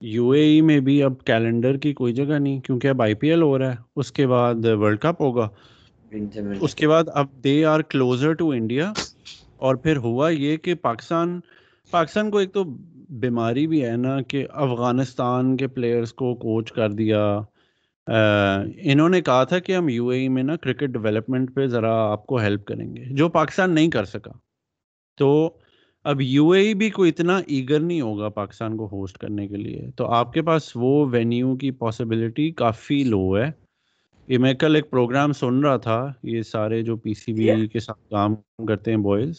یو اے ای میں بھی اب کیلنڈر کی کوئی جگہ نہیں کیونکہ اب آئی پی ایل ہو رہا ہے اس کے بعد ورلڈ کپ ہوگا۔ اس کے بعد اب they are closer to India اور پھر ہوا یہ کہ پاکستان پاکستان کو ایک تو بیماری بھی ہے نا کہ افغانستان کے پلیئرز کو کوچ کر دیا۔ انہوں نے کہا تھا کہ ہم یو اے ای میں نا کرکٹ ڈیولپمنٹ پہ ذرا آپ کو ہیلپ کریں گے جو پاکستان نہیں کر سکا۔ تو اب یو اے ای بھی کوئی اتنا ایگر نہیں ہوگا پاکستان کو ہوسٹ کرنے کے لیے۔ تو آپ کے پاس وہ وینیو کی پاسبلٹی کافی لو ہے۔ یہ میں کل ایک پروگرام سن رہا تھا یہ سارے جو پی سی بی کے ساتھ کام کرتے ہیں بوائز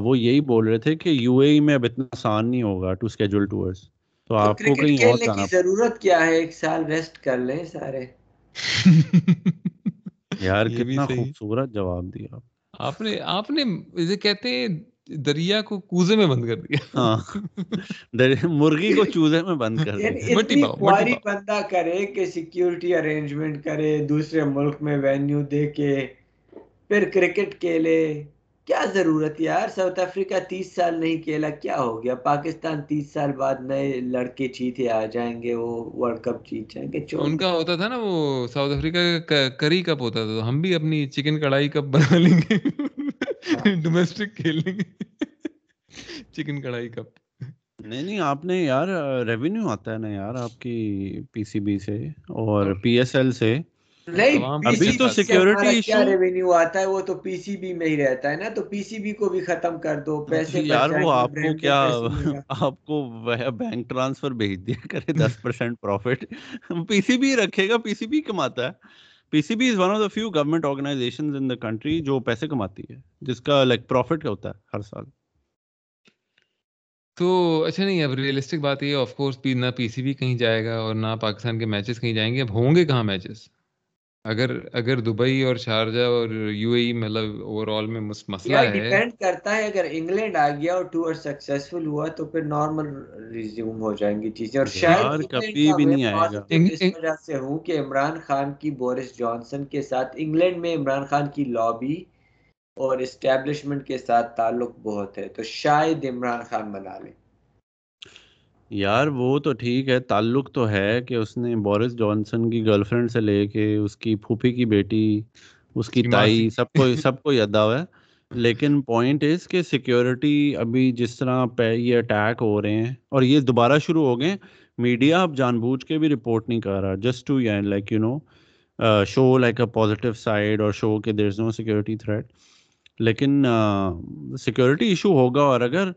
وہ یہی بول رہے تھے کہ یو اے ای میں اب اتنا آسان نہیں ہوگا ٹو اسکیجول ٹورز تو آپ کو کہیں اور جانا ضرورت کیا ہے؟ ایک سال ریسٹ کر لیں سارے۔ یار کتنا خوبصورت جواب دیا آپ۔ نے آپ نے اسے کہتے ہیں دریا کو کوزے میں بند کر دیا۔ ہاں۔ مرغی کو چوزے میں بند کر دیا۔ بندہ کرے کہ سیکیورٹی ارینجمنٹ کرے دوسرے ملک میں وینیو دے کے پھر کرکٹ کھیلے۔ کیا ضرورت یار؟ ساؤتھ افریقہ تیس سال نہیں کھیلا کیا ہو گیا؟ پاکستان تیس سال بعد نئے لڑکے چیتے آ جائیں گے وہ ورلڈ کپ جیت جائیں گے ان کا ہوتا تھا نا وہ ساؤتھ افریقہ کا کری کپ ہوتا تھا ہم بھی اپنی چکن کڑھائی کپ بنا لیں گے۔ ڈومیسٹک کھیلیں گے۔ چکن کڑھائی کپ۔ نہیں نہیں آپ نے یار ریونیو آتا ہے نا یار آپ کی پی سی بی سے اور پی ایس ایل سے۔ نہیں ابھی تو سیکیورٹی ایشو ریونیو آتا ہے وہ تو پی سی بی میں ہی رہتا ہے نا تو پی سی بی کو بھی ختم کر دو پیسے یار وہ آپ کو کیا آپ کو بینک ٹرانسفر بھیج دیا کرے دس percent profit P C B رکھے گا پی سی بی کماتا ہے P C B is one of the few government organisation in the country جو پیسے کماتی ہے جس کا لائک پروفٹ ہوتا ہے ہر سال تو اچھا نہیں اب ریئلسٹک بات یہ آف کورس نہ پی سی بی کہیں جائے گا اور نہ پاکستان کے میچز کہیں جائیں گے اب ہوں گے کہاں میچز اگر اگر دبئی اور شارجہ اور یو اے ای مطلب اوور آل میں مسئلہ ہے۔ ڈیپینڈ کرتا ہے اگر انگلینڈ آ گیا اور ٹور سکسیسفل ہوا تو پھر نارمل ریزیوم ہو جائیں گی چیزیں۔ اور شاید کبھی بھی نہیں آئے گا۔ اس وجہ سے ہوں کہ عمران خان کی بورس جانسن کے ساتھ انگلینڈ میں عمران خان کی لابی اور اسٹیبلشمنٹ کے ساتھ تعلق بہت ہے۔ تو شاید عمران خان بنا لیں یار وہ تو ٹھیک ہے تعلق تو ہے کہ اس نے بورس جانسن کی گرل فرینڈ سے لے کے اس کی پھوپھی کی بیٹی اس کی تائی سب کو سب کو یاد ہوا ہے۔ لیکن پوائنٹ از کہ سیکیورٹی ابھی جس طرح پہ یہ اٹیک ہو رہے ہیں اور یہ دوبارہ شروع ہو گئے۔ میڈیا اب جان بوجھ کے بھی رپورٹ نہیں کر رہا۔ Just to like you know show like a positive side اور شو کہ there is no security threat لیکن سیکورٹی ایشو ہوگا اور اگر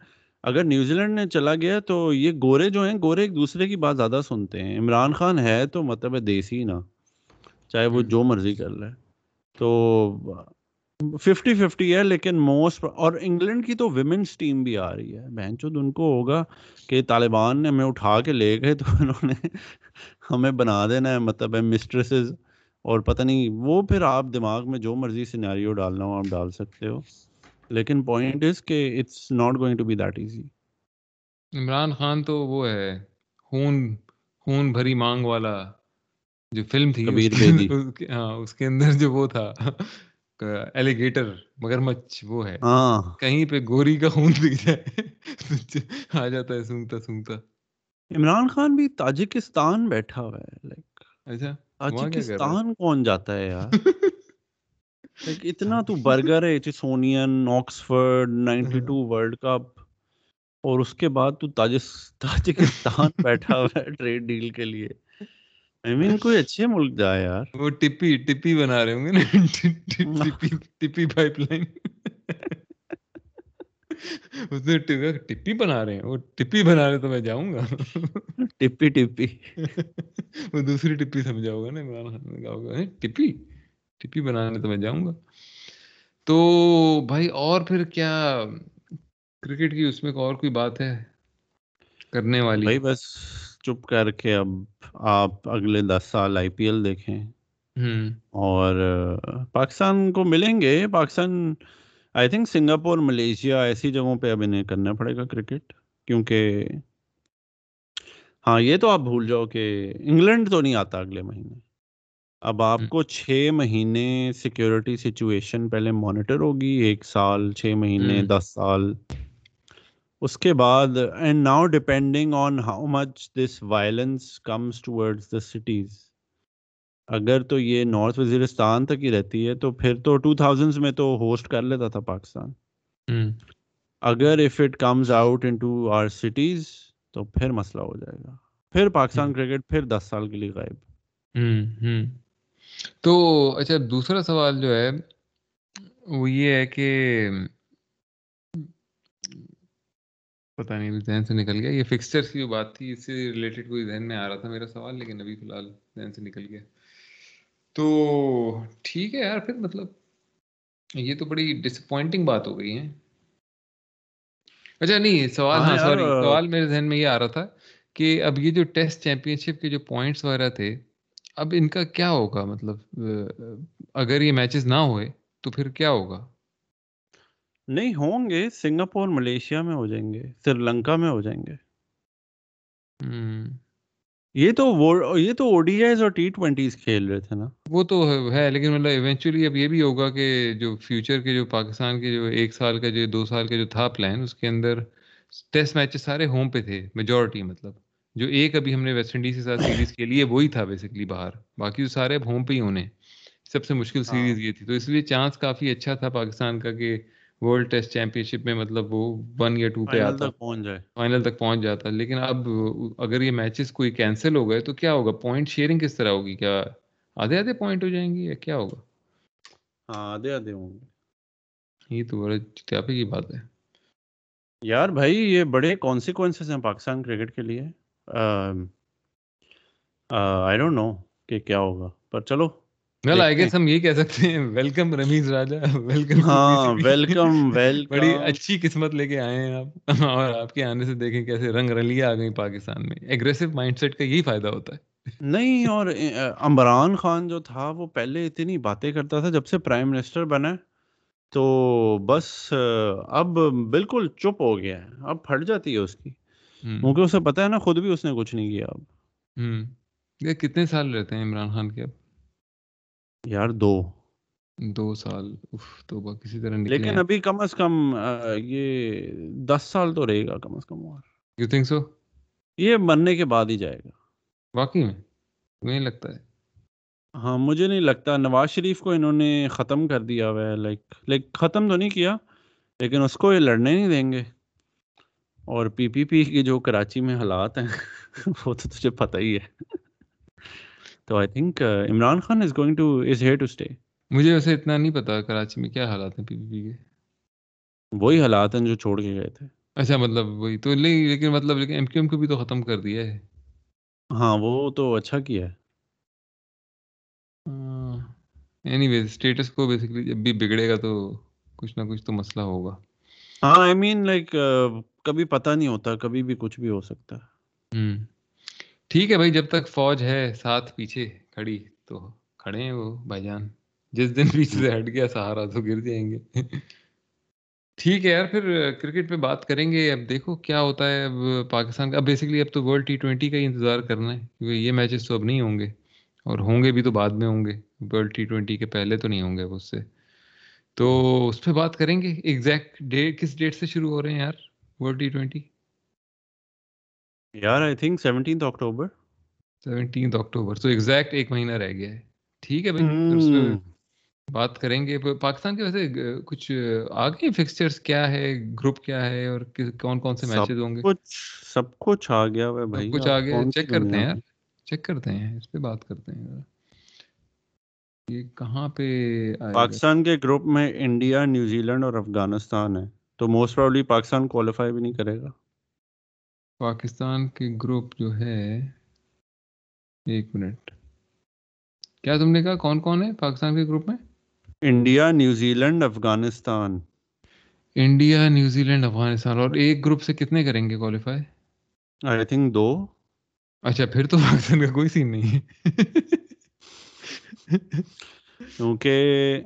اگر نیوزی لینڈ نے چلا گیا تو یہ گورے جو ہیں گورے ایک دوسرے کی بات زیادہ سنتے ہیں۔ عمران خان ہے تو مطلب ہے دیسی نا چاہے وہ جو مرضی کر لے۔ تو ففٹی ففٹی ہے لیکن موسٹ اور انگلینڈ کی تو ویمنس ٹیم بھی آ رہی ہے۔ بہن چود ان کو ہوگا کہ طالبان نے ہمیں اٹھا کے لے گئے تو انہوں نے ہمیں بنا دینا ہے۔ مطلب ہے مسٹریسز اور پتہ نہیں وہ پھر آپ دماغ میں جو مرضی سیناریو ڈالنا ہو آپ ڈال سکتے ہو۔ لیکن پوائنٹ از کہ it's not going to be that easy Imran Khan تو وہ ہے خون خون بھری مانگ والا جو فلم تھی ہاں اس کے اندر جو وہ تھا ایلیگیٹر مگر مچ وہ ہے۔ ہاں۔ کہیں پہ گوری کا خون دکھ جائے۔ آ جاتا ہے سونگتا سونگتا۔ عمران خان بھی تاجکستان بیٹھا ہوا ہے لائک اچھا تاجکستان کون جاتا ہے یار؟ اتنا تو برگر ہے چسونین Oxford ninety two world cup اور اس کے بعد تو تاجکستان بیٹھا ہوا ہے ٹریڈ ڈیل کے لیے۔ آئی مین کوئی اچھے ملک جائے یار۔ وہ ٹپی ٹپی بنا رہے ہوں گے نا۔ ٹپی پائپ لائن۔ ٹپی بنا رہے ہیں۔ وہ ٹپی بنا رہے تو میں جاؤں گا۔ ٹپی ٹپی۔ وہ دوسری ٹپی سمجھا ہوگا نا عمران خان نے کہا ہوگا ٹپی؟ ٹپی بنانے تو میں جاؤں گا۔ تو بھائی اور پھر کیا کرکٹ کی اس میں اور کوئی بات ہے کرنے والی؟ بھائی بس چپ کر کے اب آپ اگلے دس سال آئی پی ایل دیکھیں۔ اور پاکستان کو ملیں گے۔ Pakistan I think Singapore Malaysia ایسی جگہوں پہ اب انہیں کرنا پڑے گا کرکٹ۔ کیونکہ ہاں یہ تو آپ بھول جاؤ کہ انگلینڈ تو نہیں آتا اگلے مہینے۔ اب آپ کو چھ مہینے سیکیورٹی سچویشن پہلے مانیٹر ہوگی ایک سال چھ مہینے دس سال۔ اس کے بعد and now depending on how much this violence comes towards the cities اگر تو یہ نارتھ وزیرستان تک ہی رہتی ہے تو پھر تو ٹو تھاؤزینڈ میں تو ہوسٹ کر لیتا تھا پاکستان۔ اگر if it comes out into our cities تو پھر مسئلہ ہو جائے گا۔ پھر پاکستان کرکٹ پھر دس سال کے لیے غائب۔ تو اچھا دوسرا سوال جو ہے وہ یہ ہے کہ پتا نہیں ذہن سے نکل گیا۔ یہ فکسچر کی جو بات تھی اس سے ریلیٹڈ کوئی ذہن میں آ رہا تھا میرا سوال لیکن ابھی فی الحال ذہن سے نکل گیا۔ تو ٹھیک ہے یار پھر مطلب یہ تو بڑی ڈس اپوائنٹنگ بات ہو گئی ہے۔ اچھا نہیں سوال ہاں سوری ہاں، سوال میرے ذہن میں یہ آ رہا تھا کہ اب یہ جو ٹیسٹ چیمپئن شپ کے جو پوائنٹس وغیرہ تھے اب ان کا کیا ہوگا؟ مطلب اگر یہ میچز نہ ہوئے تو پھر کیا ہوگا؟ نہیں ہوں گے۔ سنگاپور ملیشیا میں ہو جائیں گے سری لنکا میں ہو جائیں گے۔ یہ تو یہ تو اوڈی آئیز اور ٹی ٹوینٹیز کھیل رہے تھے نا۔ وہ تو ہے لیکن مطلب ایونچولی اب یہ بھی ہوگا کہ جو فیوچر کے جو پاکستان کے جو ایک سال کا جو دو سال کا جو تھا پلان اس کے اندر ٹیسٹ میچز سارے ہوم پہ تھے میجورٹی مطلب۔ جو ایک ابھی ہم نے ویسٹ انڈیز کے ساتھ سیریز کے لیے وہی تھا بیسکلی باہر باقی سارے ہوم پہ ہی ہونے سب سے مشکل سیریز ہاں۔ یہ تھی۔ تو اس لیے چانس کافی اچھا تھا پاکستان کا کہ ورلڈ ٹیسٹ چیمپئن شپ میں مطلب وہ ون یا ٹو پہ آتا۔ فائنل تک پہنچ جاتا۔ لیکن اب اگر یہ میچز کوئی کینسل ہو گئے تو کیا ہوگا؟ پوائنٹ شیئرنگ کس طرح ہوگی؟ کیا آدھے آدھے پوائنٹ ہو جائیں گے یا کیا ہوگا؟ ہاں آدھے آدھے ہوں گے۔ یہ تو بڑے چتیاپے کی بات ہے۔ یار بھائی یہ بڑے کانسیکوینسز ہیں پاکستان کرکٹ کے لیے۔ آئی ڈونٹ نو کہ کیا ہوگا پر چلو ویل آئی گیس ہم یہی کہہ سکتے ہیں ویلکم رمیز راجا ویلکم ہاں ویلکم ویلکم بڑی اچھی قسمت لے کے آئے ہیں آپ۔ اور آپ کے آنے سے دیکھیں کیسے رنگ رلیاں آ گئی پاکستان میں۔ ایگریسو مائنڈ سیٹ کا یہی فائدہ ہوتا ہے۔ نہیں اور عمران خان جو تھا وہ پہلے اتنی باتیں کرتا تھا جب سے پرائم منسٹر بنا تو بس اب بالکل چپ ہو گیا ہے۔ اب پھٹ جاتی ہے اس کی۔ کیونکہ اسے پتا ہے نا خود بھی اس نے کچھ نہیں کیا۔ اب یہ کتنے سال رہتے ہیں عمران خان کے اب؟ یار دو۔ دو سال۔ تو کسی طرح لیکن ابھی کم از کم یہ دس سال تو رہے گا کم از کم اور۔ یو تھنک سو یہ مرنے کے بعد ہی جائے گا۔ واقعی میں؟ نہیں لگتا ہے۔ ہاں مجھے نہیں لگتا۔ نواز شریف کو انہوں نے ختم کر دیا۔ ہوا ہے لائک لائک ختم تو نہیں کیا لیکن اس کو یہ لڑنے نہیں دیں گے۔ اور پی پی پی کی جو کراچی میں حالات ہیں وہ تو تجھے پتہ ہی ہے۔ تو I think Imran Khan is going to is here to stay مجھے ویسے اتنا نہیں پتا کراچی میں کیا حالات ہیں پی پی پی کے۔ وہی حالات ہیں جو چھوڑ کے گئے تھے۔ اچھا مطلب وہی تو نہیں لیکن مطلب لیکن ایم کیو ایم کو بھی تو ختم کر دیا ہے۔ ہاں وہ تو اچھا کیا ہے۔ Anyways status quo basically جب بھی بگڑے گا تو کچھ نہ کچھ تو مسئلہ ہوگا۔ ہاں آئی مین لائک کبھی پتہ نہیں ہوتا، کبھی بھی کچھ بھی ہو سکتا۔ ہے ہوں ٹھیک ہے بھائی، جب تک فوج ہے، ساتھ پیچھے کھڑی، تو کھڑے ہیں وہ بھائی جان۔ جس دن پیچھے سے ہٹ گیا، سہارا تو گر جائیں گے۔ ٹھیک ہے یار، پھر کرکٹ پہ بات کریں گے۔ اب دیکھو کیا ہوتا ہے۔ اب پاکستان کا، اب بیسکلی اب تو ورلڈ ٹی ٹوینٹی کا ہی انتظار کرنا ہے، کیونکہ یہ میچز تو اب نہیں ہوں گے۔ اور ہوں گے بھی تو بعد میں ہوں گے۔ ورلڈ ٹی ٹوینٹی کے پہلے تو نہیں ہوں گے اس سے۔ تو اس پہ بات کریں گے۔ ایگزیکٹ ڈیٹ کس ڈیٹ سے شروع ہو رہے ہیں یار؟ ورلڈ ٹی ٹوینٹی یار I think seventeenth October seventeenth October تو ایگزیکٹ ایک مہینہ رہ گیا ہے ٹھیک ہے بھائی بات کریں گے پاکستان کے ویسے کچھ آگے فکسچرز کیا ہے گروپ کیا ہے اور کون کون سے میچز ہوں گے کچھ سب کچھ آ گیا ہے بھائی کچھ آ گیا چیک کرتے ہیں یار چیک کرتے ہیں اس پہ بات کرتے ہیں یہ کہاں پہ پاکستان کے گروپ میں انڈیا نیوزی لینڈ اور افغانستان ہے تو موسٹ پرابلی پاکستان کوالیفائی بھی نہیں کرے گا۔ پاکستان کے گروپ جو ہے ایک منٹ۔ کیا تم نے کہا کون کون ہے پاکستان کے گروپ میں؟ India New Zealand Afghanistan. India New Zealand Afghanistan. اور ایک گروپ سے کتنے کریں گے کوالیفائی آئی تھنک دو۔ اچھا پھر تو پاکستان کا کوئی سین نہیں۔ ہے کیونکہ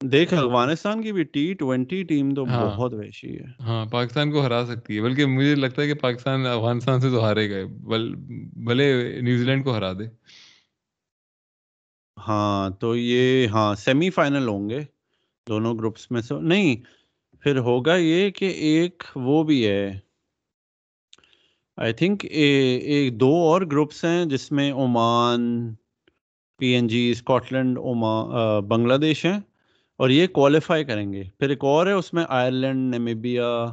دیکھ افغانستان کی بھی ٹی ٹوینٹی ٹیم تو ہاں۔ بہت ویشی ہے۔ ہاں پاکستان کو ہرا سکتی ہے بلکہ مجھے لگتا ہے کہ پاکستان افغانستان سے تو ہارے گئے۔ بھلے نیوزی لینڈ کو ہرا دے۔ ہاں تو یہ ہاں سیمی فائنل ہوں گے۔ دونوں گروپس میں سے۔ نہیں پھر ہوگا یہ کہ ایک وہ بھی ہے۔ آئی تھنک ایک دو اور گروپس ہیں جس میں Oman P N G Scotland Bangladesh ہیں۔ اور یہ کوالیفائی کریں گے۔ پھر ایک اور ہے اس میں آئرلینڈ نیمیبیا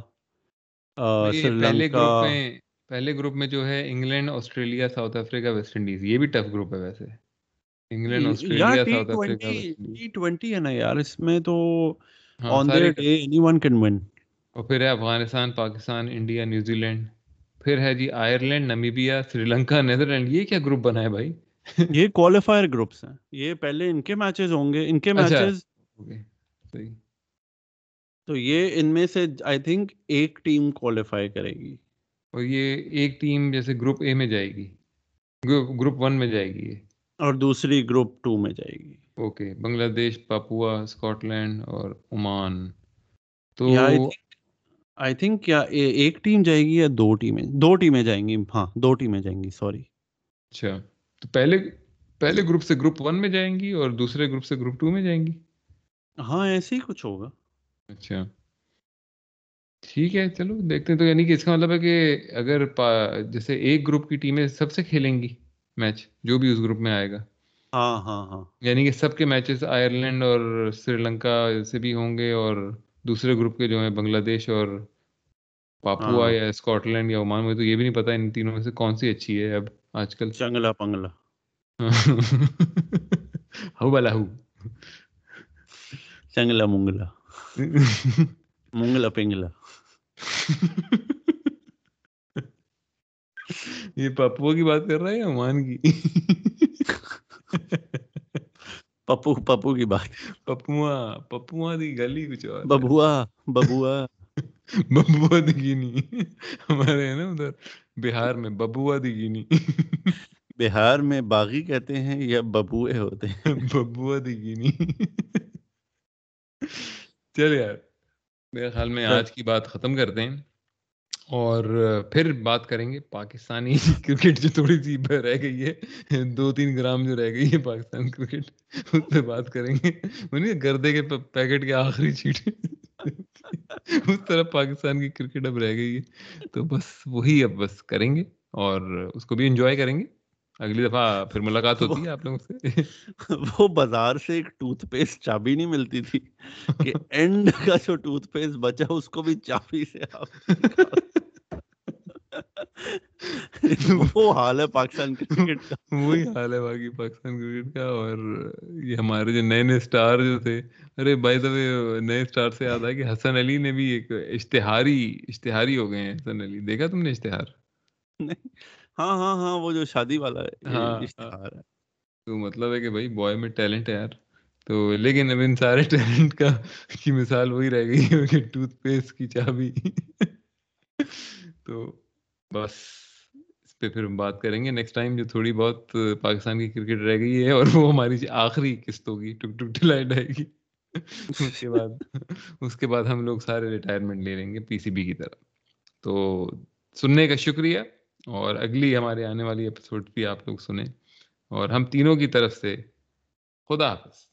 پہلے گروپ میں پہلے گروپ میں جو ہے England Australia South Africa West Indies یہ بھی ٹف گروپ ہے ویسے۔ England Australia South Africa T twenty ہے نا یار اس میں تو on day anyone can win اور پھر ہے Afghanistan Pakistan India New Zealand. پھر ہے جی Ireland Namibia Sri Lanka Netherland یہ کیا گروپ بنا ہے بھائی؟ یہ کوالیفائر گروپس ہیں۔ یہ پہلے ان کے میچز ہوں گے۔ ان کے میچز تو یہ ان میں سے آئی تھنک ایک ٹیم کوالیفائی کرے گی۔ اور یہ ایک ٹیم جیسے گروپ اے میں جائے گی۔ گروپ ون میں جائے گی اور دوسری گروپ ٹو میں جائے گی۔ Okay Bangladesh Papua Scotland اور عمان تو آئی تھنک کیا ایک ٹیم جائے گی یا دو ٹیمیں؟ دو ٹیمیں جائیں گی۔ ہاں دو ٹیمیں جائیں گی سوری اچھا تو پہلے پہلے گروپ سے گروپ ون میں جائیں گی اور دوسرے گروپ سے گروپ ٹو میں جائیں گی۔ ہاں ایسے ہی کچھ ہوگا۔ اچھا۔ ٹھیک ہے چلو دیکھتے ہیں تو یعنی کہ اس کا مطلب ہے کہ اگر جیسے ایک گروپ کی ٹیمیں سب سے کھیلیں گی میچ جو بھی اس گروپ میں آئے گا۔ ہاں ہاں ہاں۔ یعنی کہ سب کے میچز آئرلینڈ اور سری لنکا سے بھی ہوں گے اور دوسرے گروپ کے جو ہیں بنگلہ دیش اور پاپوا ہاں۔ یا اسکاٹ لینڈ یا عمان میں تو یہ بھی نہیں پتا ان تینوں میں سے کون سی اچھی ہے اب آج کل۔ چنگلا پنگلا ہو بالا ہو۔ چنگلا منگلا منگلا پنگلا یہ پپو کی بات کر رہا ہے یا عمان کی پپو پپو کی بات پپوا پپوا دی گلی کچھ اور ببوا ببوا ببوا دی گینی ہمارے نا ادھر بہار میں ببوا دی گینی بہار میں باغی کہتے ہیں یا ببوئے ہوتے ہیں ببوا دی گینی چل یار میرے خیال میں آج کی بات ختم کرتے ہیں اور پھر بات کریں گے پاکستانی کرکٹ جو تھوڑی سی رہ گئی ہے دو تین گرام جو رہ گئی ہے پاکستان کرکٹ اس پہ بات کریں گے۔ گردے کے پیکٹ کے آخری چیٹ اس طرح پاکستان کی کرکٹ اب رہ گئی ہے۔ تو بس وہی اب بس کریں گے اور اس کو بھی انجوائے کریں گے۔ اگلی دفعہ پھر ملاقات ہوتی ہے آپ لوگوں سے؟ وہ بازار سے ایک ٹوتھ پیسٹ چابی نہیں ملتی تھی کہ اینڈ کا جو ٹوتھ پیسٹ بچا اس کو بھی چابی سے آپ وہ حال ہے پاکستان کرکٹ کا۔ وہی حال ہے باقی پاکستان کرکٹ کا اور یہ ہمارے جو نئے نئے اسٹار جو تھے ارے بائی دا نئے اسٹار سے یاد ہے کہ حسن علی نے بھی ایک اشتہاری اشتہاری ہو گئے ہیں حسن علی۔ دیکھا تم نے اشتہار؟ ہاں ہاں ہاں وہ جو شادی والا ہے ہاں تو مطلب ہے کہ بھائی بوائے میں ٹیلنٹ ہے یار۔ تو لیکن اب ان سارے ٹیلنٹ کا کی مثال وہی رہ گئی ہے کہ ٹوتھ پیسٹ کی چابی۔ تو بس اس پہ پھر ہم بات کریں گے۔ نیکسٹ ٹائم جو تھوڑی بہت پاکستان کی کرکٹ رہ گئی ہے اور وہ ہماری آخری قسط ہوگی ٹک ٹک ٹلائٹ آئے گی۔ اس کے بعد۔ اس کے بعد ہم لوگ سارے ریٹائرمنٹ لے لیں گے پی سی بی کی طرف۔ تو سننے کا شکریہ۔ اور اگلی ہمارے آنے والی ایپیسوڈ بھی آپ لوگ سنیں اور ہم تینوں کی طرف سے خدا حافظ۔